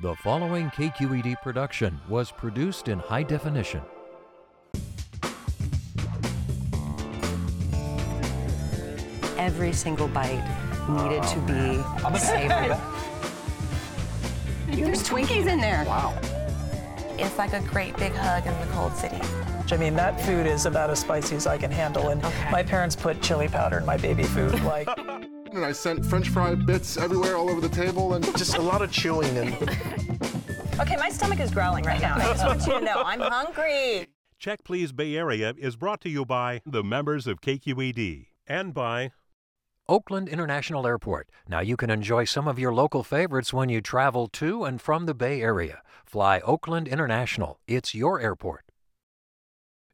The following KQED production was produced in high definition. Every single bite needed to be oh, savory. There's Twinkies in there. Wow. It's like a great big hug in the cold city. I mean, that food is about as spicy as I can handle. And my parents put chili powder in my baby food. Like, And I sent french fry bits everywhere all over the table and Just a lot of chewing and Okay, my stomach is growling right now. I just want you to know I'm hungry. Check Please Bay Area is brought to you by the members of KQED and by Oakland International Airport. Now you can enjoy some of your local favorites when you travel to and from the Bay Area. Fly Oakland International. It's your airport.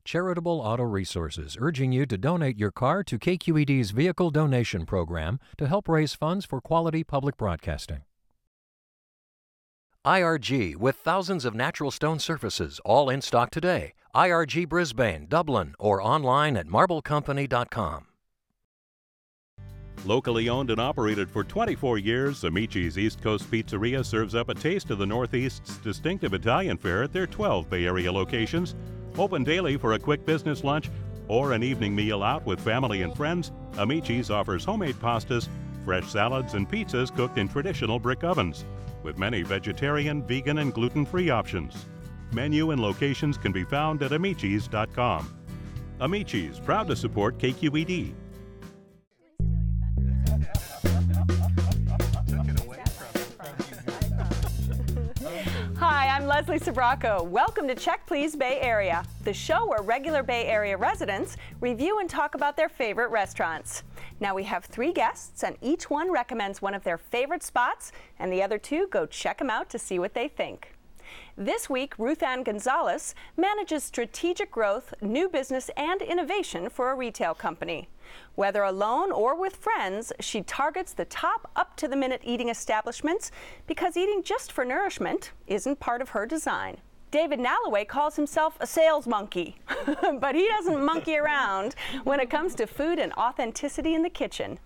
Charitable Auto Resources urging you to donate your car to KQED's vehicle donation program to help raise funds for quality public broadcasting. IRG with thousands of natural stone surfaces, all in stock today. IRG Brisbane, Dublin, or online at marblecompany.com. Locally owned and operated for 24 years, Amici's East Coast Pizzeria serves up a taste of the Northeast's distinctive Italian fare at their 12 Bay Area locations. Open daily for a quick business lunch or an evening meal out with family and friends, Amici's offers homemade pastas, fresh salads, and pizzas cooked in traditional brick ovens, with many vegetarian, vegan, and gluten free options. Menu and locations can be found at amicis.com. Amici's, proud to support KQED. I'm Leslie Sbrocco. Welcome to Check Please Bay Area, the show where regular Bay Area residents review and talk about their favorite restaurants. Now we have three guests, and each one recommends one of their favorite spots, and the other two go check them out to see what they think. This week, Ruth Ann Gonzalez manages strategic growth, new business, and innovation for a retail company. Whether alone or with friends, she targets the top up to the minute eating establishments because eating just for nourishment isn't part of her design. David Nalloway calls himself a sales monkey, but he doesn't monkey around when it comes to food and authenticity in the kitchen.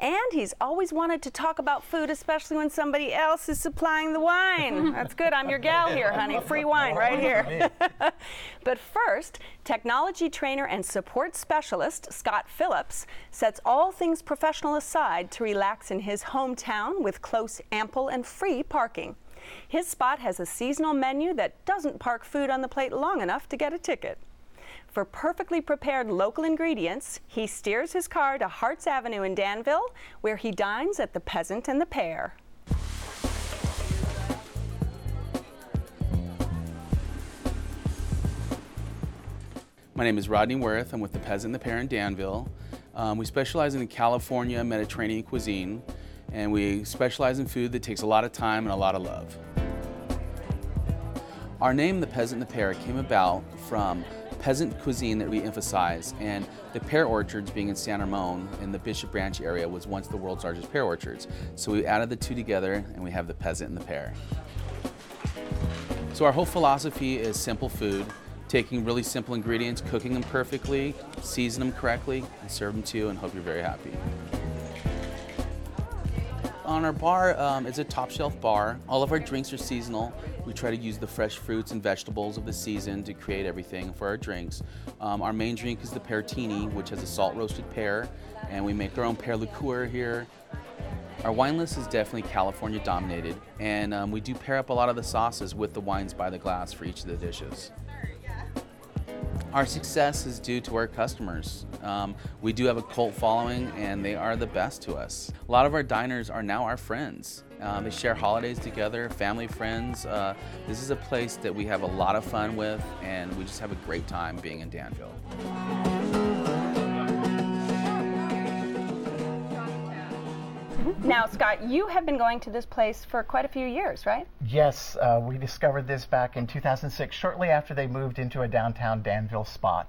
And he's always wanted to talk about food, especially when somebody else is supplying the wine. That's good. I'm your gal here, honey. Free wine right here. but first, technology trainer and support specialist Scott Phillips sets all things professional aside to relax in his hometown with close, ample, and free parking. His spot has a seasonal menu that doesn't park food on the plate long enough to get a ticket. For perfectly prepared local ingredients, he steers his car to Hartz Avenue in Danville, where he dines at the Peasant and the Pear. My name is Rodney Worth. I'm with the Peasant and the Pear in Danville. Um, we specialize in California Mediterranean cuisine, and we specialize in food that takes a lot of time and a lot of love. Our name, the Peasant and the Pear, came about from peasant cuisine that we emphasize, and the pear orchards being in San Ramon in the Bishop Ranch area was once the world's largest pear orchards. So we added the two together, and we have the Peasant and the Pear. So our whole philosophy is simple food, taking really simple ingredients, cooking them perfectly, season them correctly, and serve them to you, and hope you're very happy. On our bar, um, it's a top shelf bar. All of our drinks are seasonal. We try to use the fresh fruits and vegetables of the season to create everything for our drinks. Um, our main drink is the Peartini, which has a salt roasted pear, and we make our own pear liqueur here. Our wine list is definitely California dominated, and um, we do pair up a lot of the sauces with the wines by the glass for each of the dishes. Our success is due to our customers. Um, we do have a cult following, and they are the best to us. A lot of our diners are now our friends. Um, they share holidays together, family, friends. Uh, this is a place that we have a lot of fun with, and we just have a great time being in Danville. Now, Scott, you have been going to this place for quite a few years, right? Yes, uh, we discovered this back in 2006, shortly after they moved into a downtown Danville spot.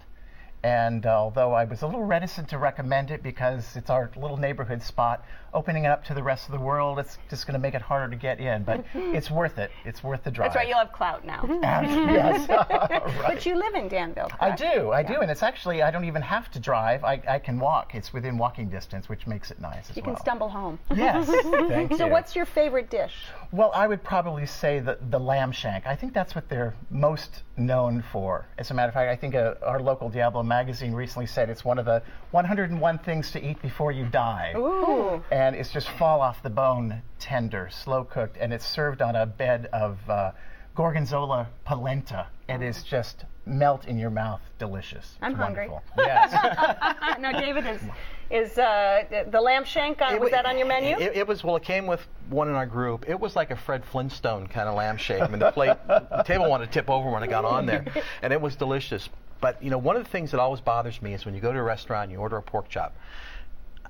And uh, although I was a little reticent to recommend it because it's our little neighborhood spot, opening it up to the rest of the world, it's just going to make it harder to get in. But it's worth it. It's worth the drive. That's right, you'll have clout now. yes. But you live in Danville. I do, I do, and it's actually I don't even have to drive. I, I can walk. It's within walking distance, which makes it nice as You well. can stumble home. Yes, thank So you. what's your favorite dish? Well, I would probably say the, the lamb shank. I think that's what they're most known for. As a matter of fact, I think uh, our local Diablo magazine recently said it's one of the 101 things to eat before you die. Ooh. And it's just fall off the bone tender, slow cooked, and it's served on a bed of uh, gorgonzola polenta. It is just melt in your mouth, delicious. I'm It's hungry. wonderful. Yes. no, David is is uh, the lamb shank. On, was that on your menu? It, it was well. It came with one in our group. It was like a Fred Flintstone kind of lamb shake. I mean, the plate, the table wanted to tip over when it got on there, and it was delicious. But you know, one of the things that always bothers me is when you go to a restaurant and you order a pork chop.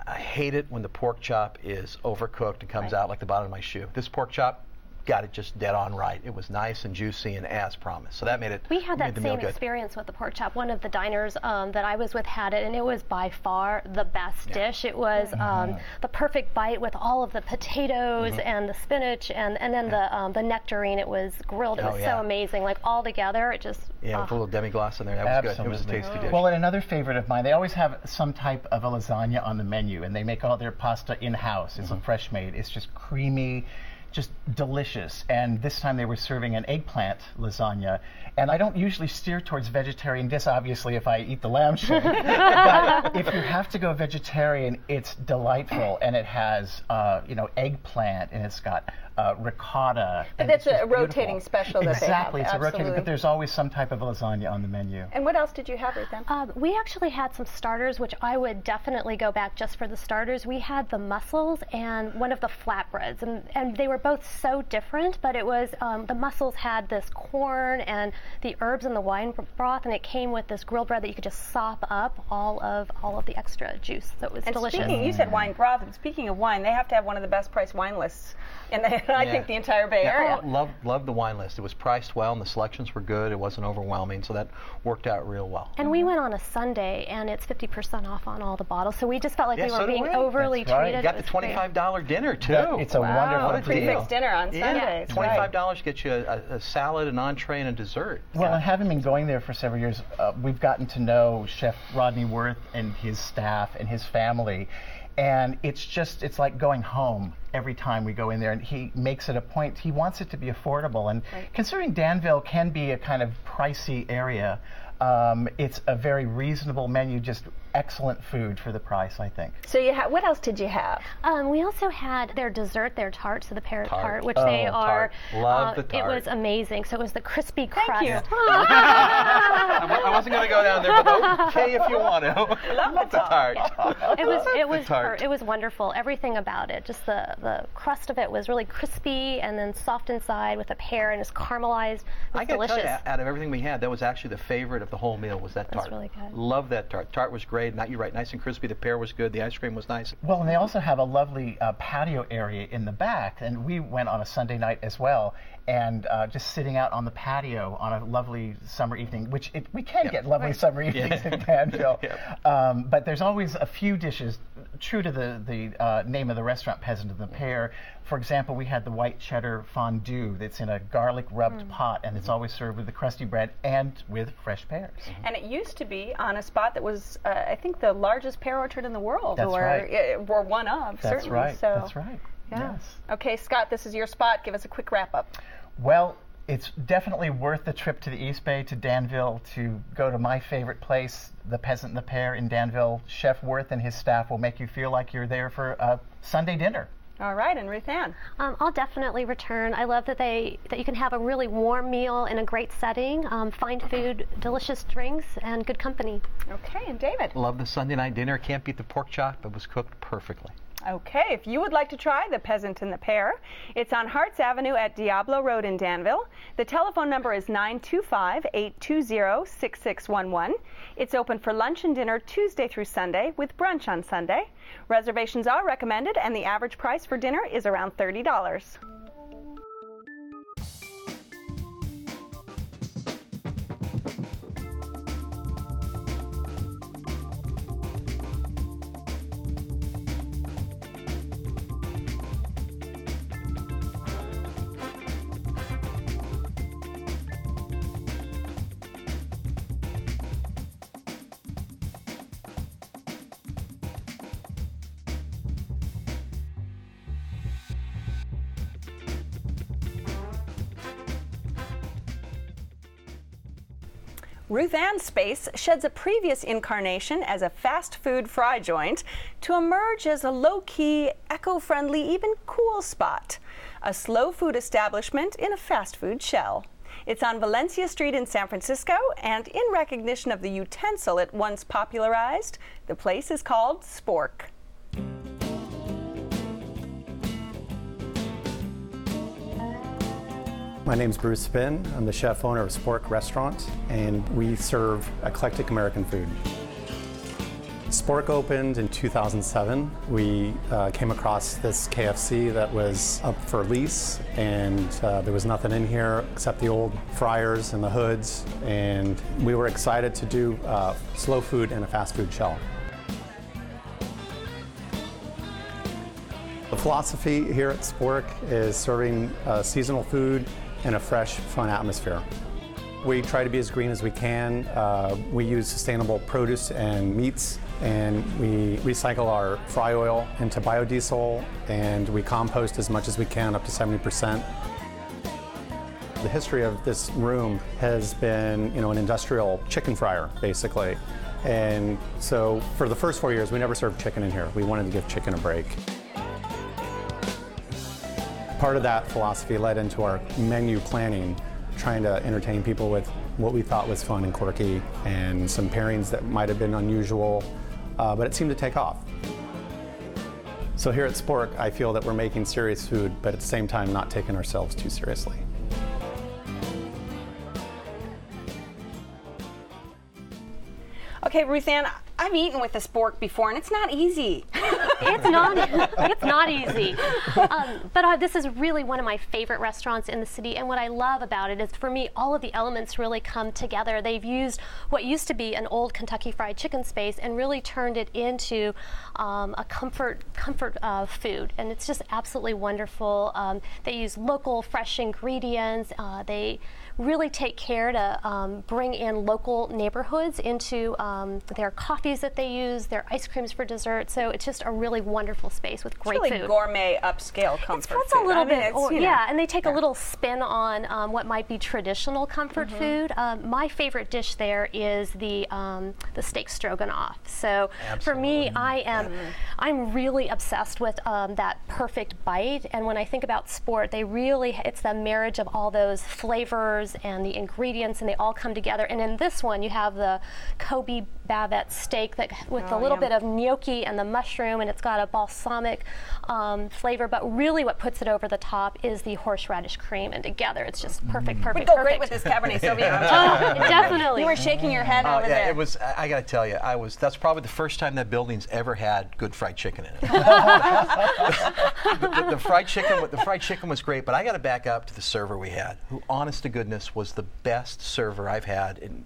I hate it when the pork chop is overcooked and comes out like the bottom of my shoe. This pork chop got it just dead on right. It was nice and juicy and as promised. So that made it We had that same experience with the pork chop. One of the diners um, that I was with had it, and it was by far the best dish. It was Mm-hmm. um, the perfect bite with all of the potatoes Mhm. and the spinach and, and then the um, the nectarine. It was grilled. It Oh, was yeah. so amazing. Like all together, it just Yeah, with a little demi glace in there. That was good. It was a tasty dish. Well, and another favorite of mine, they always have some type of a lasagna on the menu, and they make all their pasta in house. It's Mm-hmm. fresh made. It's just creamy, just delicious. And this time they were serving an eggplant lasagna. And I don't usually steer towards vegetarian dish, obviously, if I eat the lamb shank. but if you have to go vegetarian, it's delightful, and it has, uh, you know, eggplant, and it's got uh, ricotta. But that's a just beautiful. rotating special that they have, Exactly, it's a rotating, but there's always some type of lasagna on the menu. And what else did you have, Ruth? Ann? Um, we actually had some starters, which I would definitely go back just for the starters. We had the mussels and one of the flatbreads, and, and they were both so different. But it was um, the mussels had this corn and the herbs and the wine broth, and it came with this grilled bread that you could just sop up all of all of the extra juice. So it was And delicious. speaking, you said wine broth, and speaking of wine, they have to have one of the best priced wine lists in the, I think the entire Bay Yeah, Area. Love, love the wine list. It was priced well, and the selections were good. It wasn't overwhelming, so that worked out real well. And we went on a Sunday, and it's 50% off on all the bottles. So we just felt like Yeah, we so were being we. overly That's right. treated. You got the twenty-five dollar dinner too. That- it's a Wow. wonderful What deal. Deal. Dinner on Yeah. Sundays, Twenty-five right. dollars gets you a, a salad, an entree, and a dessert. Well, and having been going there for several years, uh, we've gotten to know Chef Rodney Worth and his staff and his family. And it's just, it's like going home every time we go in there. And he makes it a point, he wants it to be affordable. And considering Danville can be a kind of pricey area, um, it's a very reasonable menu, just excellent food for the price, I think. So you ha- what else did you have? Um, we also had their dessert, their tart, so the pear Tart. tart, which Oh, they are. tart. Love uh, the It was amazing. So it was the crispy crust. Thank you. I wasn't going to go down there, but okay if you want to. Love the tart. It was it was per- it was wonderful. Everything about it, just the the crust of it was really crispy and then soft inside with a pear and it's caramelized. It was I got to delicious. tell you, out of everything we had, that was actually the favorite of the whole meal. Was that That's tart? really good. Love that tart. Tart was great. Not you're right, nice and crispy. The pear was good. The ice cream was nice. Well, and they also have a lovely uh, patio area in the back, and we went on a Sunday night as well, and uh, just sitting out on the patio on a lovely summer evening, which it, we can get lovely summer evenings in Danville. um, but there's always a few dishes true to the the uh, name of the restaurant, Peasant of the Pear. For example, we had the white cheddar fondue that's in a garlic rubbed Mm. pot, and it's always served with the crusty bread and with fresh pears. And it used to be on a spot that was, uh, I think, the largest pear orchard in the world, That's or, right. uh, or one of, That's certainly. right. So, That's right. Yeah. Yes. Okay, Scott, this is your spot. Give us a quick wrap up. Well, it's definitely worth the trip to the East Bay to Danville to go to my favorite place, the Peasant and the Pear in Danville. Chef Worth and his staff will make you feel like you're there for a Sunday dinner. All right, and Ruth Ann. Um, I'll definitely return. I love that they that you can have a really warm meal in a great setting, um, fine food, delicious drinks, and good company. Okay, and David. Love the Sunday night dinner. Can't beat the pork chop. It was cooked perfectly. Okay, if you would like to try the Peasant and the Pear, it's on Hartz Avenue at Diablo Road in Danville. The telephone number is 925 820 6611. It's open for lunch and dinner Tuesday through Sunday with brunch on Sunday. Reservations are recommended, and the average price for dinner is around $30. Ruth Ann's Space sheds a previous incarnation as a fast food fry joint to emerge as a low key, eco friendly, even cool spot. A slow food establishment in a fast food shell. It's on Valencia Street in San Francisco, and in recognition of the utensil it once popularized, the place is called Spork. My name is Bruce Binn. I'm the chef owner of Spork Restaurant, and we serve eclectic American food. Spork opened in 2007. We uh, came across this KFC that was up for lease, and uh, there was nothing in here except the old fryers and the hoods, and we were excited to do uh, slow food in a fast food shell. The philosophy here at Spork is serving uh, seasonal food in a fresh, fun atmosphere. We try to be as green as we can. Uh, we use sustainable produce and meats, and we recycle our fry oil into biodiesel, and we compost as much as we can, up to 70%. The history of this room has been, you know, an industrial chicken fryer, basically. And so for the first four years, we never served chicken in here. We wanted to give chicken a break. Part of that philosophy led into our menu planning, trying to entertain people with what we thought was fun and quirky and some pairings that might have been unusual, uh, but it seemed to take off. So here at Spork, I feel that we're making serious food, but at the same time not taking ourselves too seriously. Okay, Ruth Ann, I've eaten with a spork before, and it's not easy. it's not. It's not easy. Um, but uh, this is really one of my favorite restaurants in the city, and what I love about it is, for me, all of the elements really come together. They've used what used to be an old Kentucky Fried Chicken space and really turned it into um, a comfort comfort uh, food, and it's just absolutely wonderful. Um, they use local, fresh ingredients. Uh, they really take care to um, bring in local neighborhoods into um, their coffees that they use, their ice creams for dessert. So it's just a really wonderful space with great it's really food. gourmet, upscale comfort it's, food. a little I mean, bit, or, know, yeah, and they take a little spin on um, what might be traditional comfort Mhm. food. Um, my favorite dish there is the um, the steak stroganoff. So for me, I am I'm really obsessed with um, that perfect bite. And when I think about Spork, they really it's the marriage of all those flavors and the ingredients, and they all come together. And in this one, you have the Kobe bavette steak that with a Oh, little yum. bit of gnocchi and the mushroom, and it's got a balsamic um, flavor. But really, what puts it over the top is the horseradish cream, and together it's just perfect, perfect, Would go perfect. great with this Cabernet Sauvignon. Oh, definitely. You were shaking your head Oh, over yeah, there. it was. I, I got to tell you, I was. That's probably the first time that building's ever had good fried chicken in it. the, the- the fried chicken, the fried chicken was great, but I got to back up to the server we had, who, honest to goodness, was the best server I've had. In,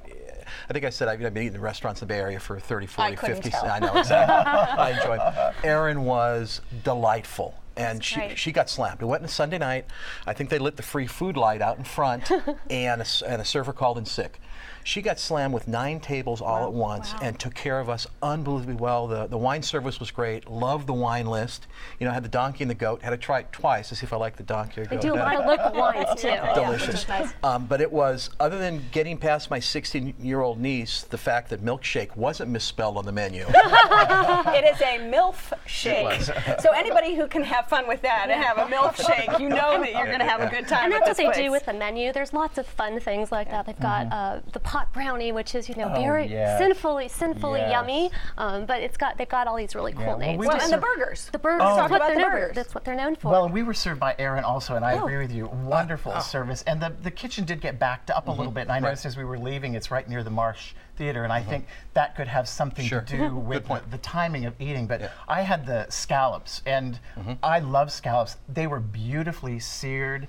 I think I said I've, I've been eating in restaurants in the Bay Area for 30, 40, I 50. tell. I know exactly. I enjoyed. Erin was delightful. And she, great. she got slammed. We went on Sunday night. I think they lit the free food light out in front, and, a, and a server called in sick. She got slammed with nine tables all at once and took care of us unbelievably well. The, the wine service was great. Loved the wine list. You know, had the donkey and the goat. Had to try it twice to see if I liked the donkey or They goat. do a lot of local wines too. Delicious. Um, but it was, other than getting past my 16 year old niece, the fact that milkshake wasn't misspelled on the menu. it is a MILF shake. so anybody who can have fun with that and have a MILF shake, you know that you're going to have a good time And that's what they place. do with the menu. There's lots of fun things like that. They've got uh, the pot brownie, which is you know Oh, very yes. sinfully, sinfully Yes. yummy. Um, but it's got they've got all these really cool Yeah, well, names. we well, and the burgers. the burgers. Oh, that's, Talk what about they're the known, burgers. that's what they're known for. Well, we were served by Aaron also, and I Oh. agree with you. Wonderful oh. service. And the, the kitchen did get backed up a little mm-hmm. bit. And I noticed as we were leaving, it's right near the Marsh Theater, and I mm-hmm. think that could have something Sure. to do mm-hmm. with the, point. the timing of eating. But Yeah. I had the scallops, and I love scallops. They were beautifully seared.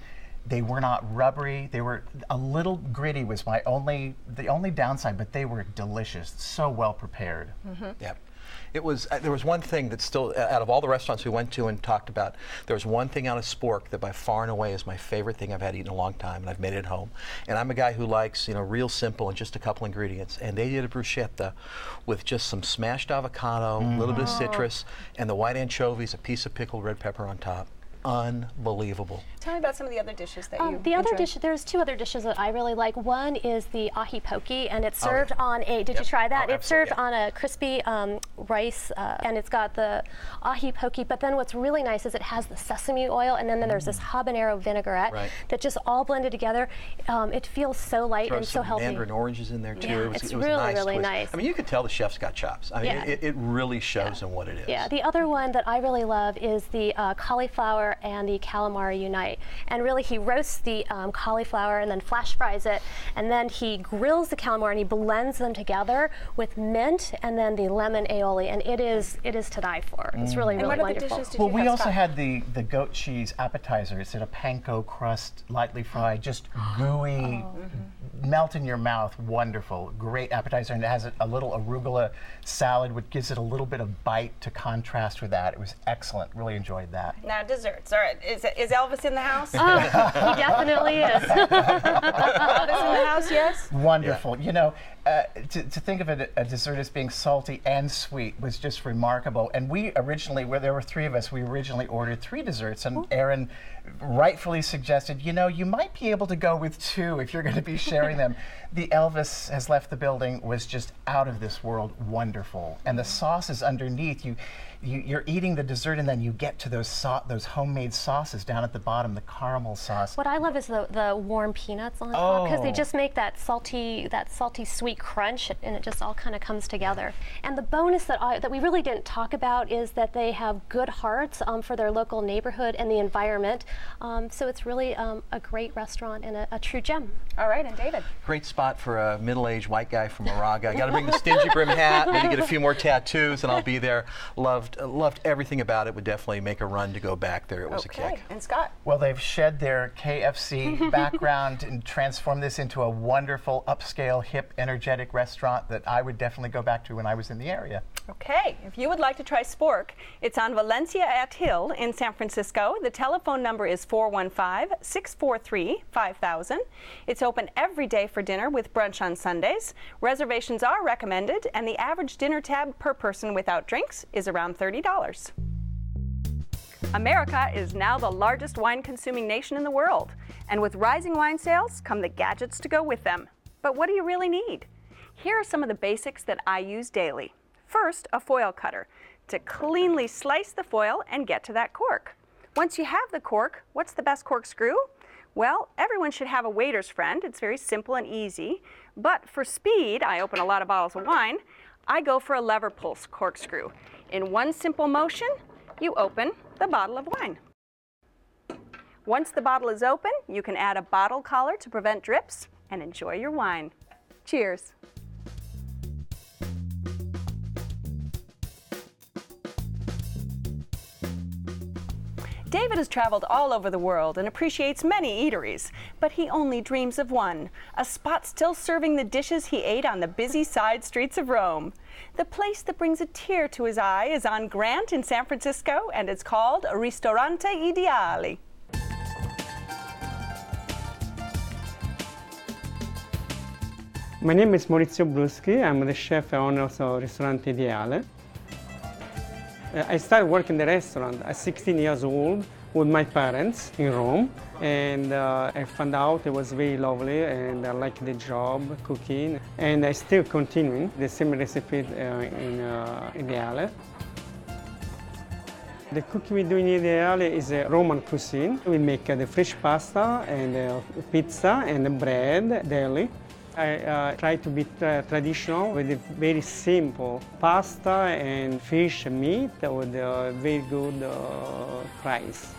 They were not rubbery. They were a little gritty. Was my only the only downside, but they were delicious. So well prepared. Yep. It was. Uh, there was one thing that still, uh, out of all the restaurants we went to and talked about, there was one thing out of Spork that by far and away is my favorite thing I've had eaten in a long time, and I've made it at home. And I'm a guy who likes, you know, real simple and just a couple ingredients. And they did a bruschetta with just some smashed avocado, a little bit of citrus, and the white anchovies, a piece of pickled red pepper on top. Unbelievable. Tell me about some of the other dishes that Um, you the other enjoy. dish, there's two other dishes that I really like. One is the ahi poke, and it's Oh, served yeah. on a. Did Yep. you try that? Oh, it's served on a crispy um, rice, uh, and it's got the ahi poke. But then what's really nice is it has the sesame oil, and then, then there's this habanero vinaigrette Right. that just all blended together. Um, it feels so light Throw and so some healthy. mandarin oranges in there too. Yeah, it was, it's it was really, nice really twist. nice. I mean, you could tell the chef's got chops. I mean, Yeah. it, it really shows in what it is. Yeah, the other one that I really love is the uh, cauliflower and the calamari unite. And really, he roasts the um, cauliflower and then flash fries it, and then he grills the calamari and he blends them together with mint and then the lemon aioli, and it is it is to die for. It's really Mm. really wonderful. well, we also had the, the goat cheese appetizer. It's in a panko crust, lightly fried, just gooey, melt in your mouth. Wonderful, great appetizer, and it has a, a little arugula salad, which gives it a little bit of bite to contrast with that. It was excellent. Really enjoyed that. Now desserts. All right, is, is Elvis in the house? Oh, he definitely is. Elvis in the house, yes. Wonderful. You know, uh, to, to think of a, a dessert as being salty and sweet was just remarkable. And we originally, where there were three of us, we originally ordered three desserts, and Aaron rightfully suggested, you know, you might be able to go with two if you're going to be sharing them. The Elvis has left the building was just out of this world wonderful, and the sauces underneath you. You, you're eating the dessert, and then you get to those so- those homemade sauces down at the bottom, the caramel sauce. What I love is the, the warm peanuts on top because they Oh. just make that salty that salty sweet crunch and it just all kind of comes together. And the bonus that I that we really didn't talk about is that they have good hearts um, for their local neighborhood and the environment. Um, so it's really um, a great restaurant and a, a true gem. All right, and David. Great spot for a middle-aged white guy from Moraga. Got to bring the stingy brim hat, maybe get a few more tattoos, and I'll be there. Loved uh, loved everything about it. Would definitely make a run to go back there. It was a kick. And Scott. Well, they've shed their KFC background and transformed this into a wonderful, upscale, hip, energetic restaurant that I would definitely go back to when I was in the area. Okay, if you would like to try Spork, it's on Valencia at Hill in San Francisco. The telephone number is 415 643 5000. It's open every day for dinner with brunch on Sundays. Reservations are recommended, and the average dinner tab per person without drinks is around $30. America is now the largest wine consuming nation in the world, and with rising wine sales come the gadgets to go with them. But what do you really need? Here are some of the basics that I use daily. First, a foil cutter to cleanly slice the foil and get to that cork. Once you have the cork, what's the best corkscrew? Well, everyone should have a waiter's friend. It's very simple and easy. But for speed, I open a lot of bottles of wine. I go for a lever pulse corkscrew. In one simple motion, you open the bottle of wine. Once the bottle is open, you can add a bottle collar to prevent drips and enjoy your wine. Cheers. David has traveled all over the world and appreciates many eateries, but he only dreams of one a spot still serving the dishes he ate on the busy side streets of Rome. The place that brings a tear to his eye is on Grant in San Francisco, and it's called Ristorante Ideale. My name is Maurizio Bruschi. I'm the chef and owner of Ristorante Ideale. Uh, I started working in the restaurant at 16 years old with my parents in Rome, and uh, I found out it was very lovely, and I liked the job, cooking, and I still continuing the same recipe uh, in uh, Ideale. The cooking we do in the alley is a Roman cuisine. We make uh, the fresh pasta and uh, pizza and bread daily. I uh, try to be tra- traditional with a very simple pasta and fish and meat with a very good uh, price.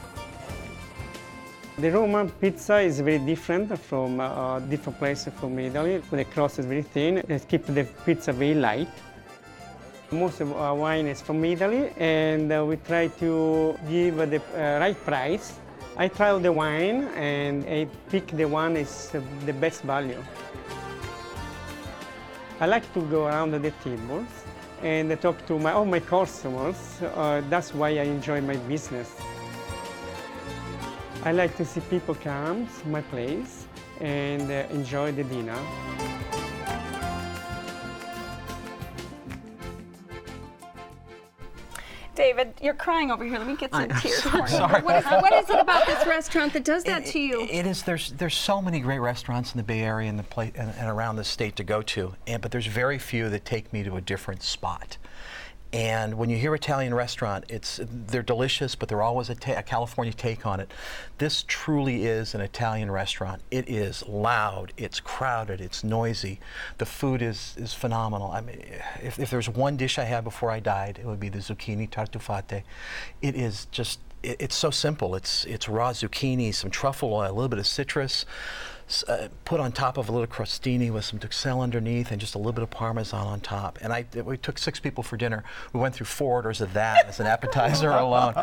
The Roman pizza is very different from uh, different places from Italy. The crust is very thin. It keeps the pizza very light. Most of our wine is from Italy, and uh, we try to give the uh, right price. I try the wine, and I pick the one is the best value. I like to go around the tables and talk to my, all my customers. Uh, that's why I enjoy my business. I like to see people come to my place and uh, enjoy the dinner. David, you're crying over here. Let me get some tears for you. Sorry. What is, what is it about this restaurant that does that to you? It is. There's there's so many great restaurants in the Bay Area and the pla- and, and around the state to go to, and but there's very few that take me to a different spot. And when you hear Italian restaurant, it's they're delicious, but they're always a, ta- a California take on it. This truly is an Italian restaurant. It is loud, it's crowded, it's noisy. The food is is phenomenal. I mean, if, if there's one dish I had before I died, it would be the zucchini tartufate. It is just it, it's so simple. It's it's raw zucchini, some truffle oil, a little bit of citrus, uh, put on top of a little crostini with some duxelle underneath, and just a little bit of parmesan on top. And I we took six people for dinner. We went through four orders of that as an appetizer alone.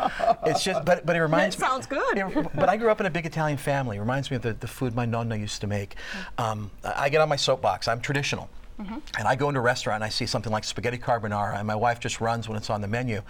It's just, but but it reminds That sounds good. it- but I grew up in a big Italian family. It reminds me of the, the food my nonna used to make. Um, I I get on my soapbox. I'm traditional. And I go into a restaurant and I see something like spaghetti carbonara, and my wife just runs when it's on the menu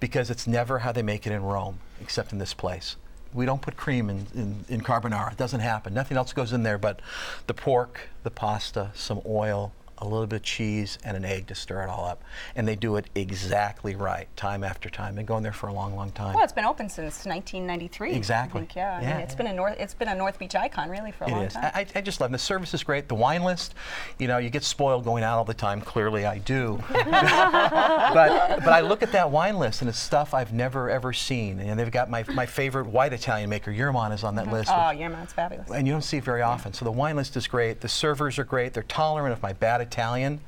because it's never how they make it in Rome, except in this place. We don't put cream in, in, in carbonara. It doesn't happen. Nothing else goes in there but the pork, the pasta, some oil, a little bit of cheese, and an egg to stir it all up. And they do it exactly right, time after time. They've been going there for a long, long time. Well, it's been open since 1993. Exactly. I think, yeah. I Yeah, mean, it's been a North. It's been a North Beach icon really for a It long is. time. I, I just love them. The service is great. The wine list, you know, you get spoiled going out all the time. Clearly, I do. but but I look at that wine list and it's stuff I've never ever seen. And they've got my, my favorite white Italian maker, Jermann, is on that mm-hmm. list. oh, yeah, it's fabulous. and you don't see it very often. So the wine list is great. The servers are great. They're tolerant of my bad Italian,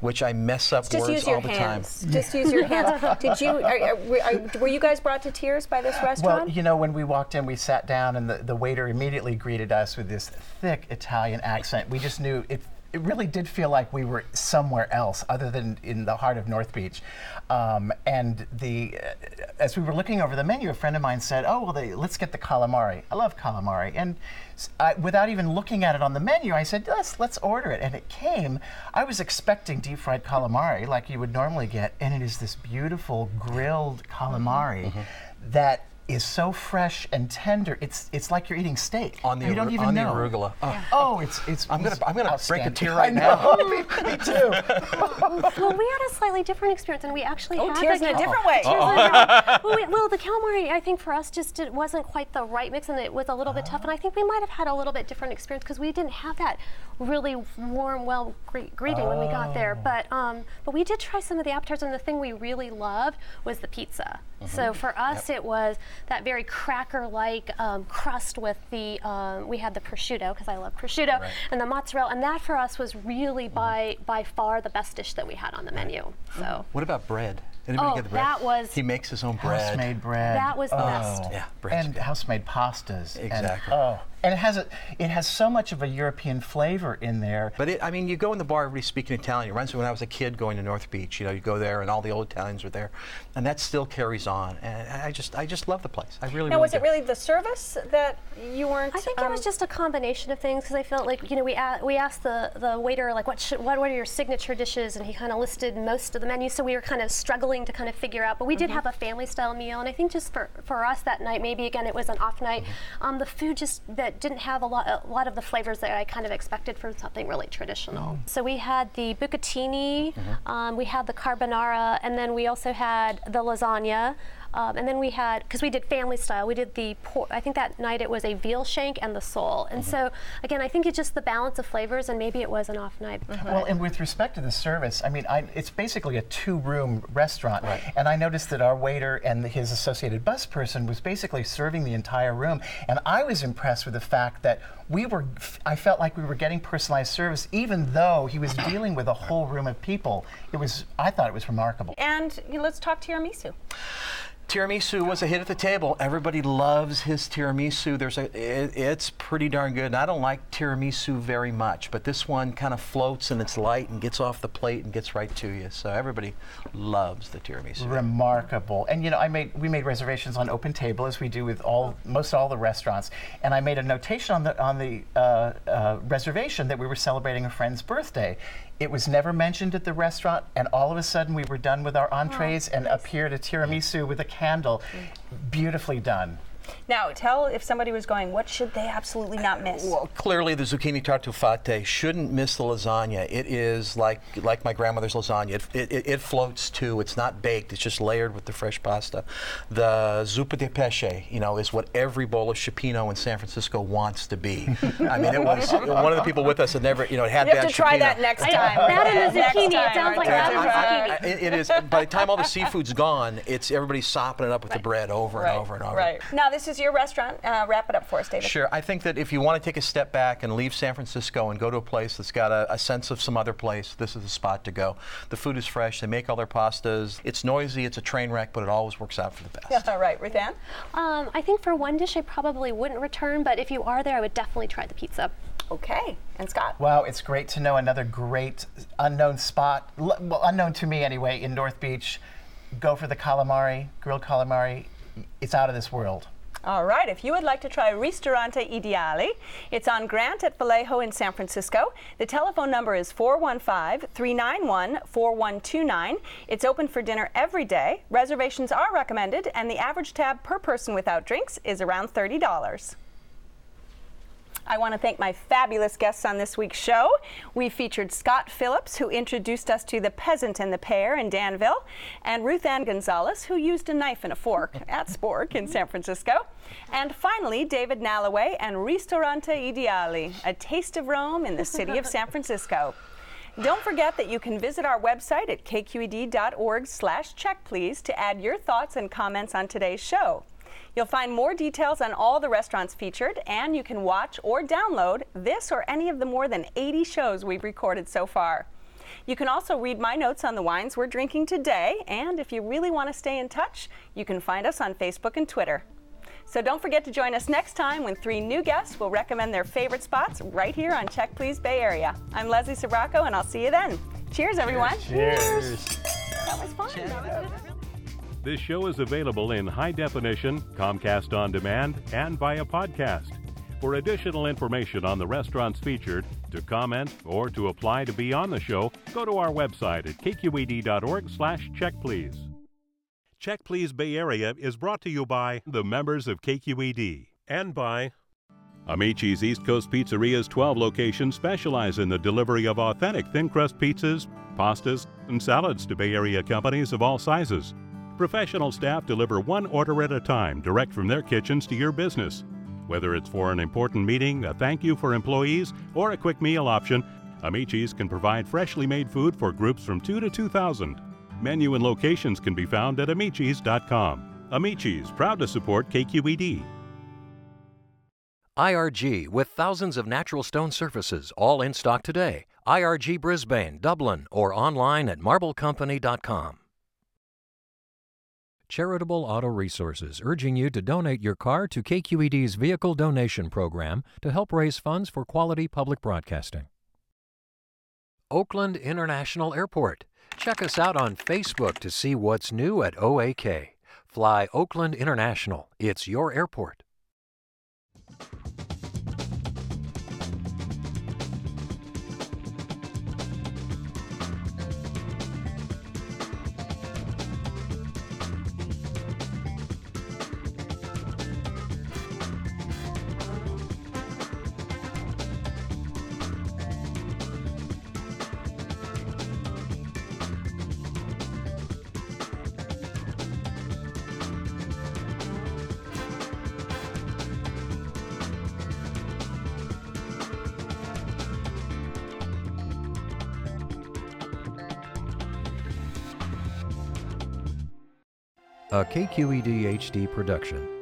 which I mess up Just words use your all the hands. time. Just use your hands. Did you? Are, are, were- are, were you guys brought to tears by this restaurant? Well, you know, when we walked in, we sat down, and the, the waiter immediately greeted us with this thick Italian accent. We just knew it. It really did feel like we were somewhere else, other than in the heart of North Beach. Um, and the, uh, as we were looking over the menu, a friend of mine said, "Oh, well, they, let's get the calamari. I love calamari." And I, without even looking at it on the menu, I said, "Let's let's order it." And it came. I was expecting deep fried calamari like you would normally get, and it is this beautiful grilled calamari that is so fresh and tender. It's it's like you're eating steak. On the you don't even on the know. arugula. Oh. Oh, it's it's. I'm gonna- I'm gonna break a tear right I know, now. me, me too. well, we had a slightly different experience, and we actually Oh, had tears the in a cal- different way. Tears in a Uh-oh. well, we, well, the calamari, I think for us, just it wasn't quite the right mix, and it was a little bit tough. And I think we might have had a little bit different experience because we didn't have that really warm, well gre- greeting when we got there. But um, but we did try some of the appetizers, and the thing we really loved was the pizza. So for us, it was that very cracker-like um, crust with the um, we had the prosciutto because I love prosciutto and the mozzarella, and that for us was really by by far the best dish that we had on the menu. So. What about bread? Anybody Oh, get the bread? that was- He makes his own bread. House-made bread. That was the best. Yeah, bread's and house-made pastas. and- Exactly. oh, and it has a it has so much of a European flavor in there. But it, I mean, you go in the bar, everybody's speaking Italian. It reminds me when I was a kid going to North Beach. You know, you go there and all the old Italians are there, and that still carries on. And I just, I just love the place. I really. now, really was do. it really the service that you weren't? I think um, it was just a combination of things because I felt like you know we a- we asked the the waiter like what should, what what are your signature dishes and he kind of listed most of the menu so we were kind of struggling to kind of figure out but we did have a family style meal and I think just for for us that night maybe again it was an off night um, the food just that didn't have a lot a lot of the flavors that I kind of expected from something really traditional. So we had the bucatini um, we had the carbonara and then we also had the lasagna. Um, and then we had, because we did family style, we did the, por- I think that night it was a veal shank and the sole. And so, again, I think it's just the balance of flavors, and maybe it was an off night. but- Well, and with respect to the service, I mean, I, it's basically a two-room restaurant, and I noticed that our waiter and his associated bus person was basically serving the entire room, and I was impressed with the fact that we were, I felt like we were getting personalized service, even though he was dealing with a whole room of people. It was, I thought it was remarkable. And you know, let's talk tiramisu. Tiramisu was a hit at the table. Everybody loves his tiramisu. There's a, it, it's pretty darn good. And I don't like tiramisu very much, but this one kind of floats and it's light and gets off the plate and gets right to you. So everybody loves the tiramisu. Remarkable. And you know, I made we made reservations on Open Table as we do with all most all the restaurants. And I made a notation on the on the uh, uh, reservation that we were celebrating a friend's birthday. It was never mentioned at the restaurant, and all of a sudden we were done with our entrees and appeared a tiramisu with a candle. Beautifully done. Now, tell if somebody was going, what should they absolutely not miss? Well, clearly the zucchini tartufate shouldn't miss the lasagna. It is like like my grandmother's lasagna. It, it, it floats too. It's not baked. It's just layered with the fresh pasta. The zuppa di pesce, you know, is what every bowl of cioppino in San Francisco wants to be. I mean, it was one of the people with us had never, you know, it had you bad have to try cioppino. that next time. that and the zucchini. time, It sounds like that and the zucchini. It- it is. By the time all the seafood's gone, it's everybody sopping it up with the bread over Right, and over and over. Right. Now, this is your restaurant. Uh, wrap it up for us, David. Sure. I think that if you want to take a step back and leave San Francisco and go to a place that's got a, a sense of some other place, this is the spot to go. The food is fresh. They make all their pastas. It's noisy. It's a train wreck, but it always works out for the best. All right, Ruth Ann? Um, I think for one dish I probably wouldn't return, but if you are there, I would definitely try the pizza. Okay. And Scott? Wow, it's great to know another great unknown spot, l- well, unknown to me anyway, in North Beach. Go for the calamari, grilled calamari. It's out of this world. All right, if you would like to try Ristorante Ideale, it's on Grant at Vallejo in San Francisco. The telephone number is 415 391 4129. It's open for dinner every day. Reservations are recommended, and the average tab per person without drinks is around $30. I want to thank my fabulous guests on this week's show. We featured Scott Phillips, who introduced us to the peasant and the pear in Danville, and Ruth Ann Gonzalez, who used a knife and a fork at Spork in San Francisco. And finally, David Nalloway and Ristorante Ideale, a taste of Rome in the city of San Francisco. Don't forget that you can visit our website at kqed.org slash check please to add your thoughts and comments on today's show. You'll find more details on all the restaurants featured, and you can watch or download this or any of the more than 80 shows we've recorded so far. You can also read my notes on the wines we're drinking today, and if you really want to stay in touch, you can find us on Facebook and Twitter. So don't forget to join us next time when three new guests will recommend their favorite spots right here on Check Please Bay Area. I'm Leslie Sbrocco, and I'll see you then. Cheers, everyone. Cheers. That was fun. This show is available in high definition, Comcast On Demand, and via podcast. For additional information on the restaurants featured, to comment, or to apply to be on the show, go to our website at kqed.org slash checkplease. Check Please Bay Area is brought to you by the members of KQED and by Amici's East Coast Pizzeria's 12 locations specialize in the delivery of authentic thin crust pizzas, pastas, and salads to Bay Area companies of all sizes. Professional staff deliver one order at a time direct from their kitchens to your business. Whether it's for an important meeting, a thank you for employees, or a quick meal option, Amici's can provide freshly made food for groups from 2 to 2,000. Menu and locations can be found at amicis.com. Amici's, proud to support KQED. IRG with thousands of natural stone surfaces, all in stock today. IRG Brisbane, Dublin, or online at marblecompany.com. Charitable Auto Resources urging you to donate your car to KQED's vehicle donation program to help raise funds for quality public broadcasting. Oakland International Airport. Check us out on Facebook to see what's new at OAK. Fly Oakland International. It's your airport. KQED HD production.